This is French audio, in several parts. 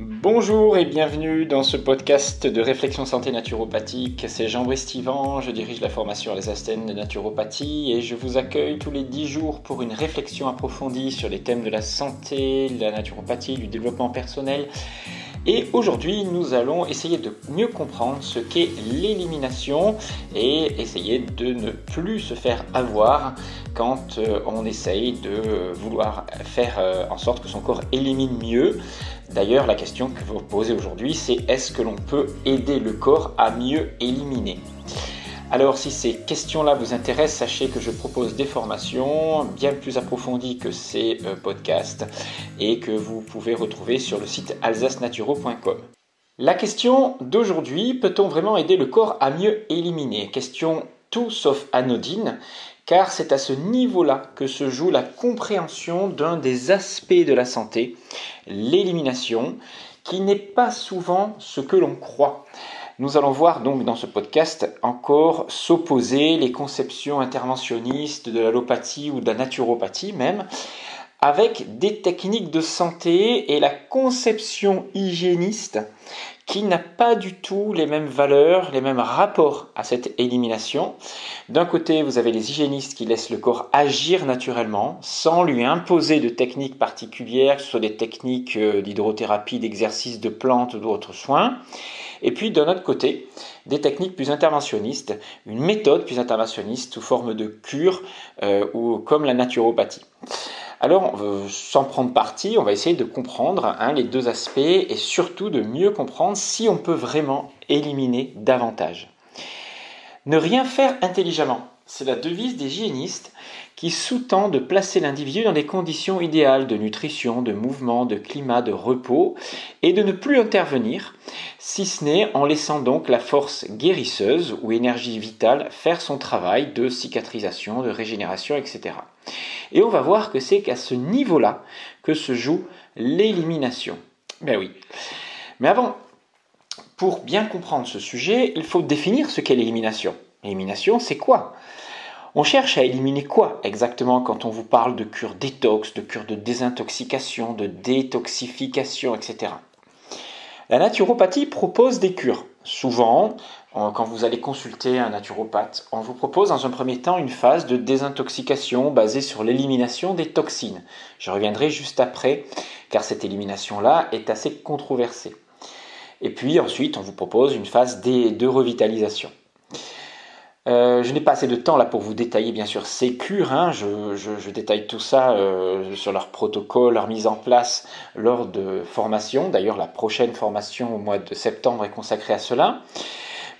Bonjour et bienvenue dans ce podcast de réflexion santé naturopathique. C'est Jean Brestivan, je dirige la formation les Astènes de naturopathie et je vous accueille tous les 10 jours pour une réflexion approfondie sur les thèmes de la santé, de la naturopathie, du développement personnel. Et aujourd'hui, nous allons essayer de mieux comprendre ce qu'est l'élimination et essayer de ne plus se faire avoir quand euh, on essaye de vouloir faire euh, en sorte que son corps élimine mieux. D'ailleurs, la question que vous posez aujourd'hui, c'est est-ce que l'on peut aider le corps à mieux éliminer? Alors si ces questions-là vous intéressent, sachez que je propose des formations bien plus approfondies que ces euh, podcasts et que vous pouvez retrouver sur le site alsacenaturo.com. La question d'aujourd'hui, peut-on vraiment aider le corps à mieux éliminer? Question tout sauf anodine, car c'est à ce niveau-là que se joue la compréhension d'un des aspects de la santé, l'élimination, qui n'est pas souvent ce que l'on croit. Nous allons voir donc dans ce podcast encore s'opposer les conceptions interventionnistes de l'allopathie ou de la naturopathie même avec des techniques de santé et la conception hygiéniste qui n'a pas du tout les mêmes valeurs, les mêmes rapports à cette élimination. D'un côté, vous avez les hygiénistes qui laissent le corps agir naturellement, sans lui imposer de techniques particulières, que ce soit des techniques euh, d'hydrothérapie, d'exercice de plantes ou d'autres soins. Et puis d'un autre côté, des techniques plus interventionnistes, une méthode plus interventionniste sous forme de cure euh, ou comme la naturopathie. Alors, sans prendre parti, on va essayer de comprendre hein, les deux aspects et surtout de mieux comprendre si on peut vraiment éliminer davantage. Ne rien faire intelligemment, c'est la devise des hygiénistes qui sous-tend de placer l'individu dans des conditions idéales de nutrition, de mouvement, de climat, de repos, et de ne plus intervenir, si ce n'est en laissant donc la force guérisseuse ou énergie vitale faire son travail de cicatrisation, de régénération, etc. Et on va voir que c'est qu'à ce niveau-là que se joue l'élimination. Ben oui. Mais avant, pour bien comprendre ce sujet, il faut définir ce qu'est l'élimination. L'élimination, c'est quoi? On cherche à éliminer quoi exactement quand on vous parle de cure détox, de cure de désintoxication, de détoxification, etc. La naturopathie propose des cures. Souvent, quand vous allez consulter un naturopathe, on vous propose dans un premier temps une phase de désintoxication basée sur l'élimination des toxines. Je reviendrai juste après, car cette élimination-là est assez controversée. Et puis ensuite, on vous propose une phase de revitalisation. Euh, je n'ai pas assez de temps là pour vous détailler bien sûr ces cures. Hein. Je, détaille tout ça euh, sur leur protocole, leur mise en place lors de formation. D'ailleurs, la prochaine formation au mois de septembre est consacrée à cela.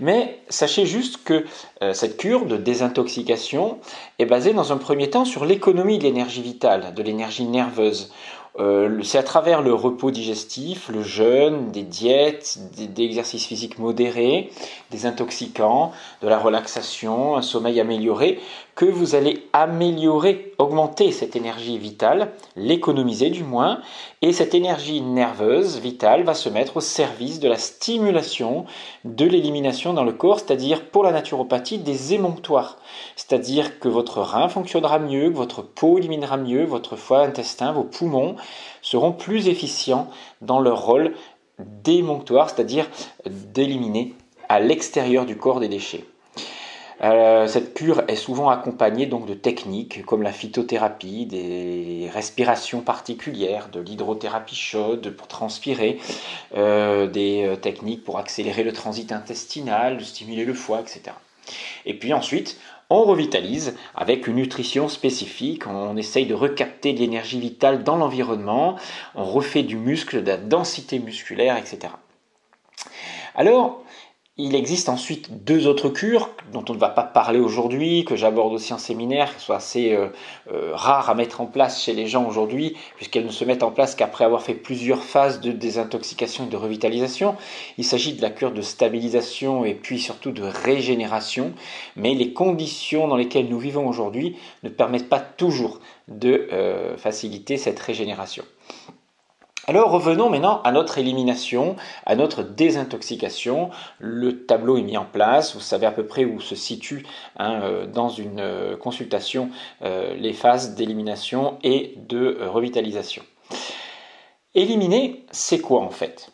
Mais sachez juste que euh, cette cure de désintoxication est basée dans un premier temps sur l'économie de l'énergie vitale, de l'énergie nerveuse. Euh, c'est à travers le repos digestif, le jeûne, des diètes, des, exercices physiques modérés, des intoxicants, de la relaxation, un sommeil amélioré, que vous allez améliorer, augmenter cette énergie vitale, l'économiser du moins, et cette énergie nerveuse vitale va se mettre au service de la stimulation de l'élimination dans le corps, c'est-à-dire pour la naturopathie des émonctoires. C'est-à-dire que votre rein fonctionnera mieux, que votre peau éliminera mieux, votre foie, intestin, vos poumons seront plus efficients dans leur rôle d'émonctoire, c'est-à-dire d'éliminer à l'extérieur du corps des déchets. Euh, cette cure est souvent accompagnée donc de techniques comme la phytothérapie, des respirations particulières, de l'hydrothérapie chaude pour transpirer, euh, des euh, techniques pour accélérer le transit intestinal, stimuler le foie, etc. Et puis ensuite, on revitalise avec une nutrition spécifique, on essaye de recapter de l'énergie vitale dans l'environnement, on refait du muscle, de la densité musculaire, etc. Alors, il existe ensuite deux autres cures dont on ne va pas parler aujourd'hui, que j'aborde aussi en séminaire, qui sont assez euh, euh, rares à mettre en place chez les gens aujourd'hui, puisqu'elles ne se mettent en place qu'après avoir fait plusieurs phases de désintoxication et de revitalisation. Il s'agit de la cure de stabilisation et puis surtout de régénération, mais les conditions dans lesquelles nous vivons aujourd'hui ne permettent pas toujours de euh, faciliter cette régénération. Alors revenons maintenant à notre élimination, à notre désintoxication. Le tableau est mis en place, vous savez à peu près où se situent hein, euh, dans une euh, consultation euh, les phases d'élimination et de revitalisation. Éliminer, c'est quoi en fait?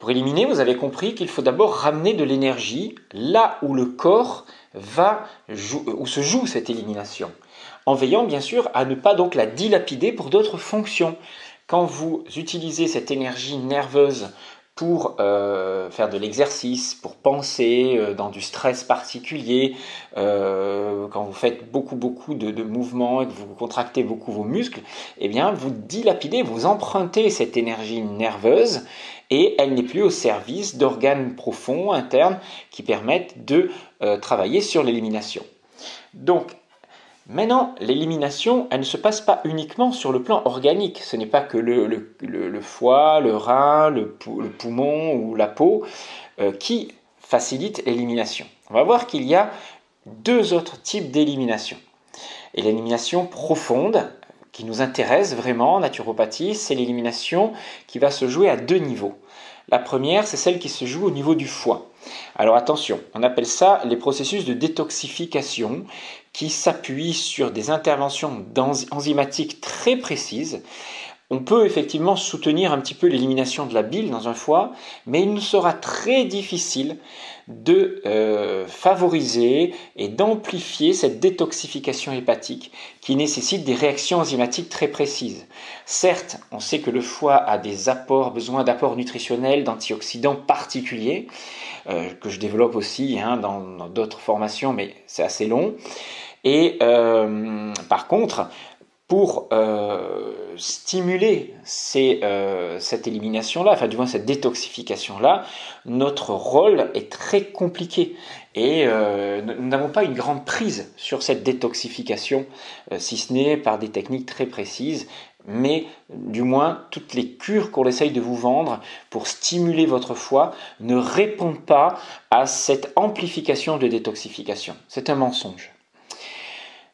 Pour éliminer, vous avez compris qu'il faut d'abord ramener de l'énergie là où le corps va où se joue cette élimination, en veillant bien sûr à ne pas donc la dilapider pour d'autres fonctions. Quand vous utilisez cette énergie nerveuse pour euh, faire de l'exercice, pour penser euh, dans du stress particulier, euh, quand vous faites beaucoup beaucoup de, mouvements et que vous contractez beaucoup vos muscles, eh bien vous dilapidez, vous empruntez cette énergie nerveuse et elle n'est plus au service d'organes profonds internes qui permettent de travailler sur l'élimination. Donc Maintenant, l'élimination, elle ne se passe pas uniquement sur le plan organique. Ce n'est pas que le, foie, le rein, le, poumon ou la peau euh, qui facilitent l'élimination. On va voir qu'il y a deux autres types d'élimination. Et l'élimination profonde, qui nous intéresse vraiment en naturopathie, c'est l'élimination qui va se jouer à deux niveaux. La première, c'est celle qui se joue au niveau du foie. Alors attention, on appelle ça les processus de détoxification qui s'appuient sur des interventions enzymatiques très précises. On peut effectivement soutenir un petit peu l'élimination de la bile dans un foie, mais il nous sera très difficile de euh, favoriser et d'amplifier cette détoxification hépatique qui nécessite des réactions enzymatiques très précises. Certes, on sait que le foie a des apports, besoin d'apports nutritionnels, d'antioxydants particuliers, euh, que je développe aussi hein, dans d'autres formations, mais c'est assez long. Et euh, par contre, pour euh, stimuler euh, cette élimination-là, enfin du moins cette détoxification-là, notre rôle est très compliqué. Et euh, nous n'avons pas une grande prise sur cette détoxification, si ce n'est par des techniques très précises. Mais du moins, toutes les cures qu'on essaye de vous vendre pour stimuler votre foie ne répondent pas à cette amplification de détoxification. C'est un mensonge.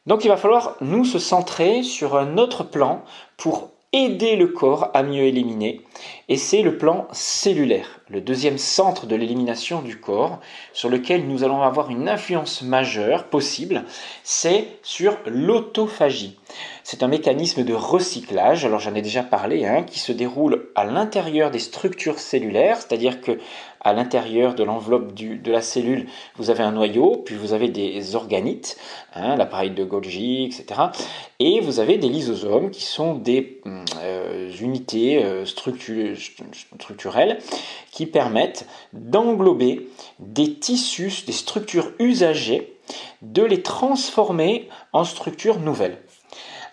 Donc il va falloir nous se centrer sur un autre plan pour aider le corps à mieux éliminer, et c'est le plan cellulaire, le deuxième centre de l'élimination du corps, sur lequel nous allons avoir une influence majeure possible, c'est sur l'autophagie. C'est un mécanisme de recyclage, alors j'en ai déjà parlé, hein, qui se déroule à l'intérieur des structures cellulaires, c'est-à-dire que à l'intérieur de l'enveloppe de la cellule, vous avez un noyau, puis vous avez des organites, hein, l'appareil de Golgi, etc. Et vous avez des lysosomes qui sont des euh, unités euh, structurelles qui permettent d'englober des tissus, des structures usagées, de les transformer en structures nouvelles.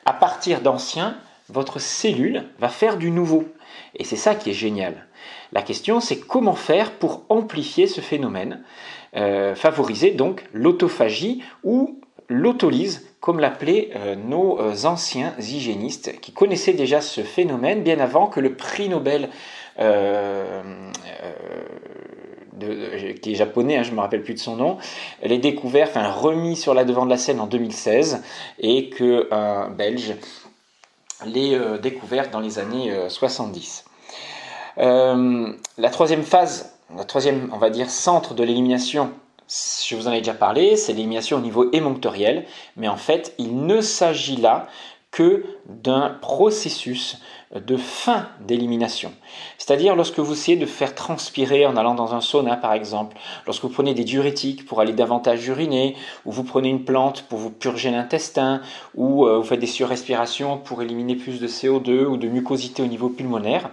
À partir d'anciens, votre cellule va faire du nouveau. Et c'est ça qui est génial. La question, c'est comment faire pour amplifier ce phénomène, euh, favoriser donc l'autophagie ou l'autolyse, comme l'appelaient euh, nos euh, anciens hygiénistes, qui connaissaient déjà ce phénomène bien avant que le prix Nobel qui est japonais, hein, je ne me rappelle plus de son nom, l'ait découvert, enfin remis sur la devant de la scène en 2016, et qu'un Belge l'ait découvert dans les années 70. Euh, la troisième phase, la troisième, on va dire, centre de l'élimination, je vous en ai déjà parlé, c'est l'élimination au niveau émonctoriel, mais en fait, il ne s'agit là que d'un processus de fin d'élimination. C'est-à-dire lorsque vous essayez de faire transpirer en allant dans un sauna par exemple, lorsque vous prenez des diurétiques pour aller davantage uriner, ou vous prenez une plante pour vous purger l'intestin, ou euh, vous faites des surrespirations pour éliminer plus de CO2 ou de mucosité au niveau pulmonaire,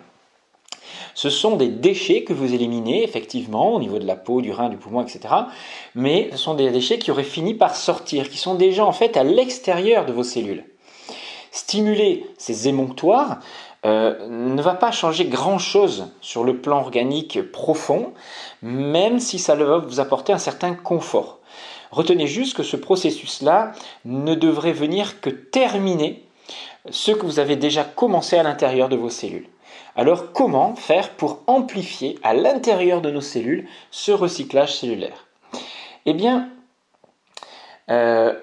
ce sont des déchets que vous éliminez effectivement au niveau de la peau, du rein, du poumon, etc. Mais ce sont des déchets qui auraient fini par sortir, qui sont déjà en fait à l'extérieur de vos cellules. Stimuler ces émonctoires euh, ne va pas changer grand-chose sur le plan organique profond, même si ça va vous apporter un certain confort. Retenez juste que ce processus-là ne devrait venir que terminer ce que vous avez déjà commencé à l'intérieur de vos cellules. Alors comment faire pour amplifier à l'intérieur de nos cellules ce recyclage cellulaire? Eh bien, euh,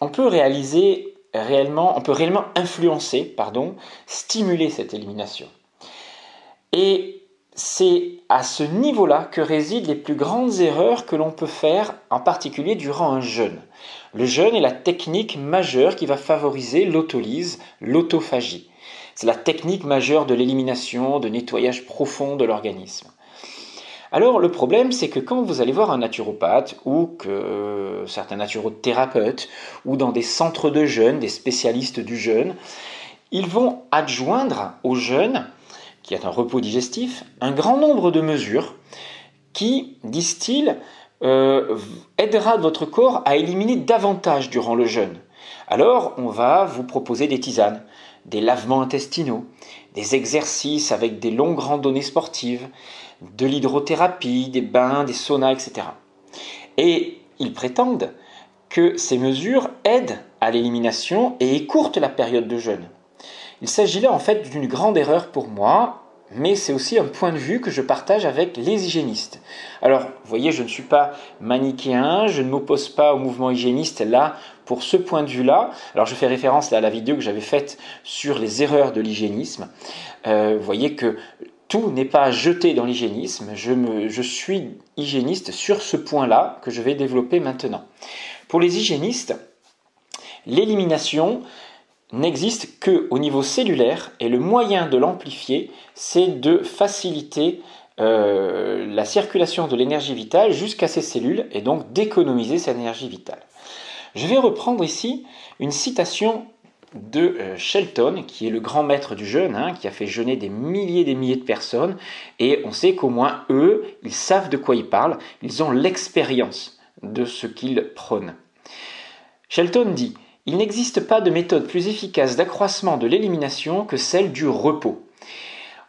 on peut réaliser on peut réellement influencer, pardon, stimuler cette élimination. Et c'est à ce niveau-là que résident les plus grandes erreurs que l'on peut faire, en particulier durant un jeûne. Le jeûne est la technique majeure qui va favoriser l'autolyse, l'autophagie. C'est la technique majeure de l'élimination, de nettoyage profond de l'organisme. Alors le problème, c'est que quand vous allez voir un naturopathe ou que euh, certains naturothérapeutes ou dans des centres de jeûne, des spécialistes du jeûne, ils vont adjoindre au jeûne, qui est un repos digestif, un grand nombre de mesures qui, disent-ils, euh, aidera votre corps à éliminer davantage durant le jeûne. Alors, on va vous proposer des tisanes, des lavements intestinaux, des exercices avec des longues randonnées sportives, de l'hydrothérapie, des bains, des saunas, etc. Et ils prétendent que ces mesures aident à l'élimination et écourtent la période de jeûne. Il s'agit là en fait d'une grande erreur pour moi, mais c'est aussi un point de vue que je partage avec les hygiénistes. Alors, vous voyez, je ne suis pas manichéen, je ne m'oppose pas au mouvement hygiéniste là pour ce point de vue-là. Alors, je fais référence à la vidéo que j'avais faite sur les erreurs de l'hygiénisme. Euh, vous voyez que tout n'est pas jeté dans l'hygiénisme. Je, suis hygiéniste sur ce point-là que je vais développer maintenant. Pour les hygiénistes, l'élimination n'existe que au niveau cellulaire et le moyen de l'amplifier, c'est de faciliter euh, la circulation de l'énergie vitale jusqu'à ces cellules et donc d'économiser cette énergie vitale. Je vais reprendre ici une citation de euh, Shelton, qui est le grand maître du jeûne, hein, qui a fait jeûner des milliers et des milliers de personnes, et on sait qu'au moins eux, ils savent de quoi ils parlent, ils ont l'expérience de ce qu'ils prônent. Shelton dit Il n'existe pas de méthode plus efficace d'accroissement de l'élimination que celle du repos.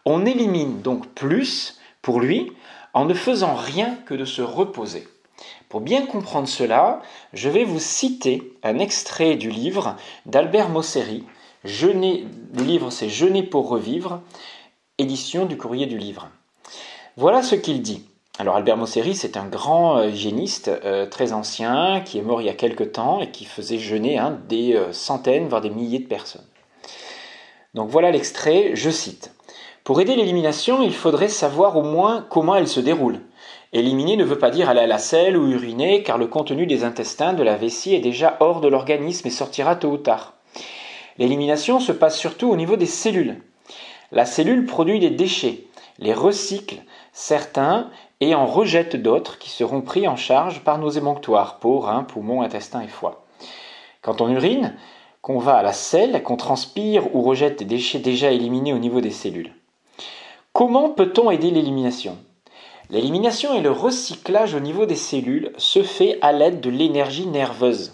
On élimine donc plus, pour lui, en ne faisant rien que de se reposer. Pour bien comprendre cela, je vais vous citer un extrait du livre d'Albert Mosseri. Jeûner, le livre c'est Jeûner pour revivre, édition du courrier du livre. Voilà ce qu'il dit. Alors Albert Mosseri, c'est un grand euh, hygiéniste euh, très ancien qui est mort il y a quelque temps et qui faisait jeûner hein, des euh, centaines, voire des milliers de personnes. Donc voilà l'extrait, je cite. Pour aider l'élimination, il faudrait savoir au moins comment elle se déroule. Éliminer ne veut pas dire aller à la selle ou uriner, car le contenu des intestins de la vessie est déjà hors de l'organisme et sortira tôt ou tard. L'élimination se passe surtout au niveau des cellules. La cellule produit des déchets, les recycle, certains, et en rejette d'autres qui seront pris en charge par nos émonctoires, peau, reins, poumons, intestins et foie. Quand on urine, qu'on va à la selle, qu'on transpire ou rejette des déchets déjà éliminés au niveau des cellules. Comment peut-on aider l'élimination? L'élimination et le recyclage au niveau des cellules se fait à l'aide de l'énergie nerveuse.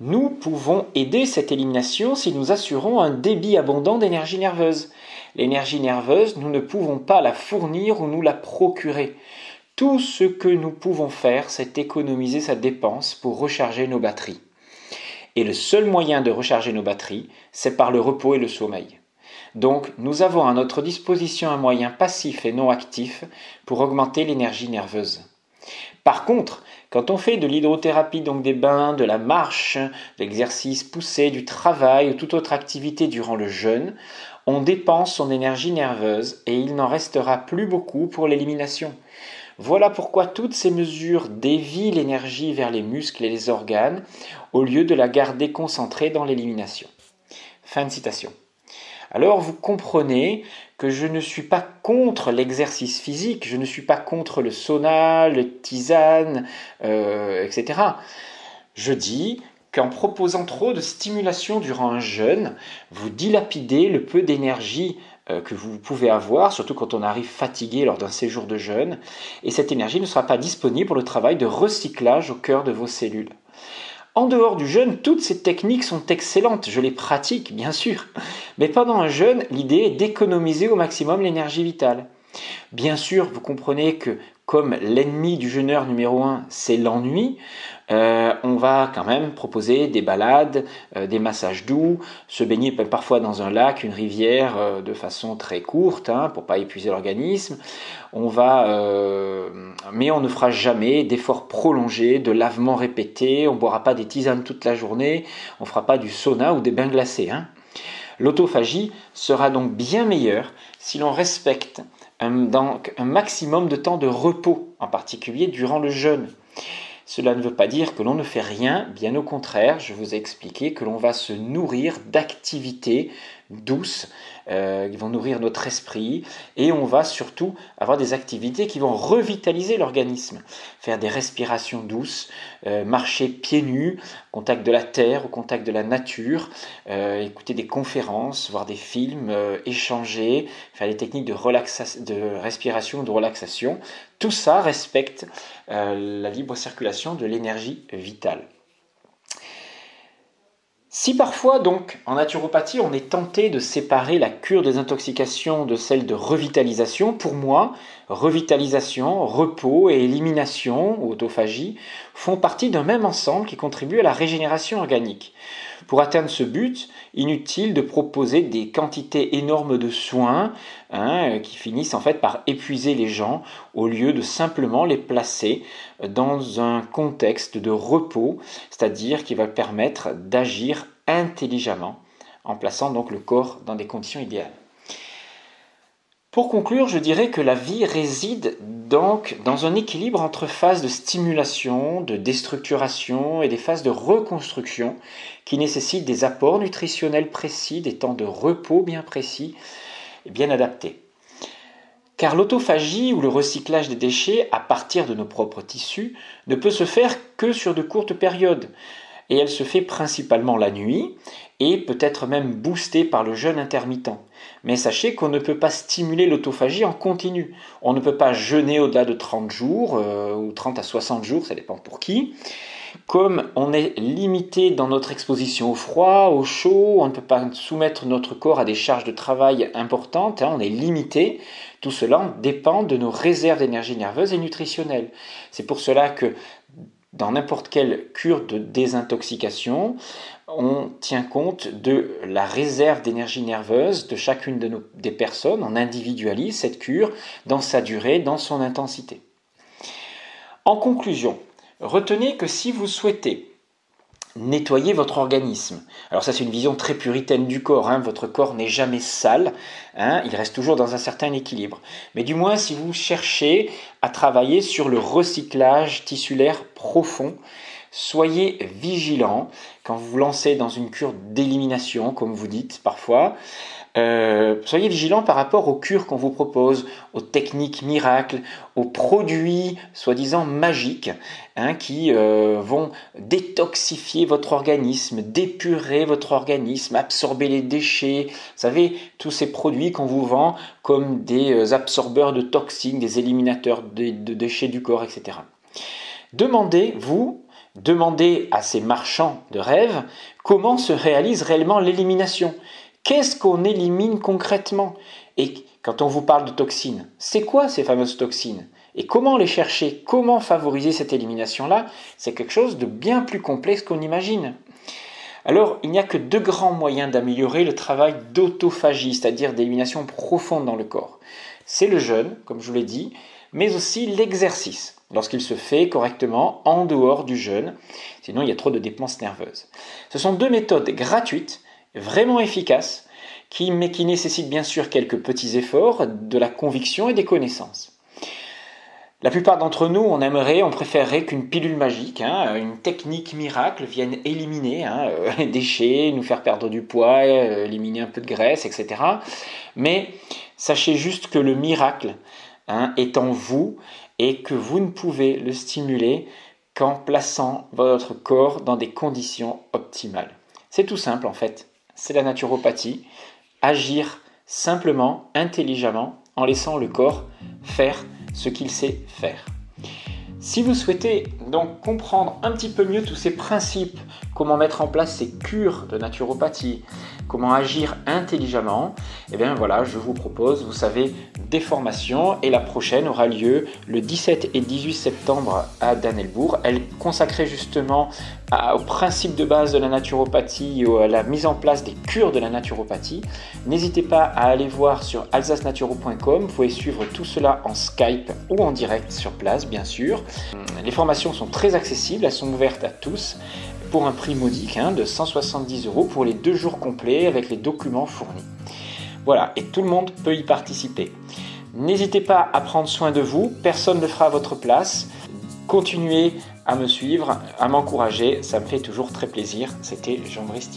Nous pouvons aider cette élimination si nous assurons un débit abondant d'énergie nerveuse. L'énergie nerveuse, nous ne pouvons pas la fournir ou nous la procurer. Tout ce que nous pouvons faire, c'est économiser sa dépense pour recharger nos batteries. Et le seul moyen de recharger nos batteries, c'est par le repos et le sommeil. Donc nous avons à notre disposition un moyen passif et non actif pour augmenter l'énergie nerveuse. Par contre, quand on fait de l'hydrothérapie, donc des bains, de la marche, de l'exercice poussé, du travail ou toute autre activité durant le jeûne, on dépense son énergie nerveuse et il n'en restera plus beaucoup pour l'élimination. Voilà pourquoi toutes ces mesures dévient l'énergie vers les muscles et les organes au lieu de la garder concentrée dans l'élimination. Fin de citation alors vous comprenez que je ne suis pas contre l'exercice physique, je ne suis pas contre le sauna, le tisane, euh, etc. Je dis qu'en proposant trop de stimulation durant un jeûne, vous dilapidez le peu d'énergie que vous pouvez avoir, surtout quand on arrive fatigué lors d'un séjour de jeûne, et cette énergie ne sera pas disponible pour le travail de recyclage au cœur de vos cellules. En dehors du jeûne, toutes ces techniques sont excellentes, je les pratique bien sûr, mais pendant un jeûne, l'idée est d'économiser au maximum l'énergie vitale. Bien sûr, vous comprenez que comme l'ennemi du jeûneur numéro un, c'est l'ennui, euh, on va quand même proposer des balades, euh, des massages doux, se baigner parfois dans un lac, une rivière euh, de façon très courte hein, pour pas épuiser l'organisme. On va, mais on ne fera jamais d'efforts prolongés, de lavements répétés. On boira pas des tisanes toute la journée. On fera pas du sauna ou des bains glacés. Hein. L'autophagie sera donc bien meilleure si l'on respecte un, un maximum de temps de repos, en particulier durant le jeûne. Cela ne veut pas dire que l'on ne fait rien, bien au contraire, je vous ai expliqué que l'on va se nourrir d'activités douces, euh, qui vont nourrir notre esprit, et on va surtout avoir des activités qui vont revitaliser l'organisme. Faire des respirations douces, euh, marcher pieds nus, contact de la terre, au contact de la nature, euh, écouter des conférences, voir des films, échanger, faire des techniques de, de respiration, de relaxation. Tout ça respecte la libre circulation de l'énergie vitale. Si parfois, donc, en naturopathie, on est tenté de séparer la cure des intoxications de celle de revitalisation, pour moi, revitalisation, repos et élimination, autophagie, font partie d'un même ensemble qui contribue à la régénération organique. Pour atteindre ce but, inutile de proposer des quantités énormes de soins hein, qui finissent en fait par épuiser les gens au lieu de simplement les placer dans un contexte de repos, c'est-à-dire qui va permettre d'agir intelligemment en plaçant donc le corps dans des conditions idéales. Pour conclure, je dirais que la vie réside donc dans un équilibre entre phases de stimulation, de déstructuration et des phases de reconstruction qui nécessitent des apports nutritionnels précis, des temps de repos bien précis et bien adaptés. Car l'autophagie ou le recyclage des déchets à partir de nos propres tissus ne peut se faire que sur de courtes périodes et elle se fait principalement la nuit et peut être même boostée par le jeûne intermittent. Mais sachez qu'on ne peut pas stimuler l'autophagie en continu. On ne peut pas jeûner au-delà de 30 jours euh, ou 30 à 60 jours, ça dépend pour qui. Comme on est limité dans notre exposition au froid, au chaud, on ne peut pas soumettre notre corps à des charges de travail importantes, hein, on est limité. Tout cela dépend de nos réserves d'énergie nerveuse et nutritionnelle. C'est pour cela que dans n'importe quelle cure de désintoxication, on tient compte de la réserve d'énergie nerveuse de chacune de des personnes, on individualise cette cure dans sa durée, dans son intensité. En conclusion, retenez que si vous souhaitez nettoyer votre organisme. Alors ça c'est une vision très puritaine du corps, hein. votre corps n'est jamais sale, hein. il reste toujours dans un certain équilibre. Mais du moins si vous cherchez à travailler sur le recyclage tissulaire profond, soyez vigilant quand vous vous lancez dans une cure d'élimination, comme vous dites parfois. Euh, soyez vigilants par rapport aux cures qu'on vous propose, aux techniques miracles, aux produits soi-disant magiques hein, qui euh, vont détoxifier votre organisme, dépurer votre organisme, absorber les déchets. Vous savez, tous ces produits qu'on vous vend comme des euh, absorbeurs de toxines, des éliminateurs de, de déchets du corps, etc. Demandez, vous, demandez à ces marchands de rêves comment se réalise réellement l'élimination. Qu'est-ce qu'on élimine concrètement? Et quand on vous parle de toxines, c'est quoi ces fameuses toxines? Et comment les chercher? Comment favoriser cette élimination-là? C'est quelque chose de bien plus complexe qu'on imagine. Alors, il n'y a que deux grands moyens d'améliorer le travail d'autophagie, c'est-à-dire d'élimination profonde dans le corps. C'est le jeûne, comme je vous l'ai dit, mais aussi l'exercice, lorsqu'il se fait correctement en dehors du jeûne, sinon il y a trop de dépenses nerveuses. Ce sont deux méthodes gratuites vraiment efficace, qui, mais qui nécessite bien sûr quelques petits efforts, de la conviction et des connaissances. La plupart d'entre nous, on aimerait, on préférerait qu'une pilule magique, hein, une technique miracle vienne éliminer hein, euh, les déchets, nous faire perdre du poids, euh, éliminer un peu de graisse, etc. Mais sachez juste que le miracle hein, est en vous et que vous ne pouvez le stimuler qu'en plaçant votre corps dans des conditions optimales. C'est tout simple en fait c'est la naturopathie. Agir simplement, intelligemment, en laissant le corps faire ce qu'il sait faire. Si vous souhaitez donc comprendre un petit peu mieux tous ces principes, comment mettre en place ces cures de naturopathie, comment agir intelligemment, eh bien voilà, je vous propose, vous savez, des formations et la prochaine aura lieu le 17 et 18 septembre à Danelbourg. Elle est consacrée justement au principe de base de la naturopathie et à la mise en place des cures de la naturopathie. N'hésitez pas à aller voir sur alsacenaturo.com, vous pouvez suivre tout cela en Skype ou en direct sur place bien sûr. Les formations sont très accessibles, elles sont ouvertes à tous pour un prix modique hein, de 170 euros pour les deux jours complets avec les documents fournis. Voilà, et tout le monde peut y participer. N'hésitez pas à prendre soin de vous, personne ne fera à votre place. Continuez à me suivre, à m'encourager, ça me fait toujours très plaisir. C'était Jean-Brice.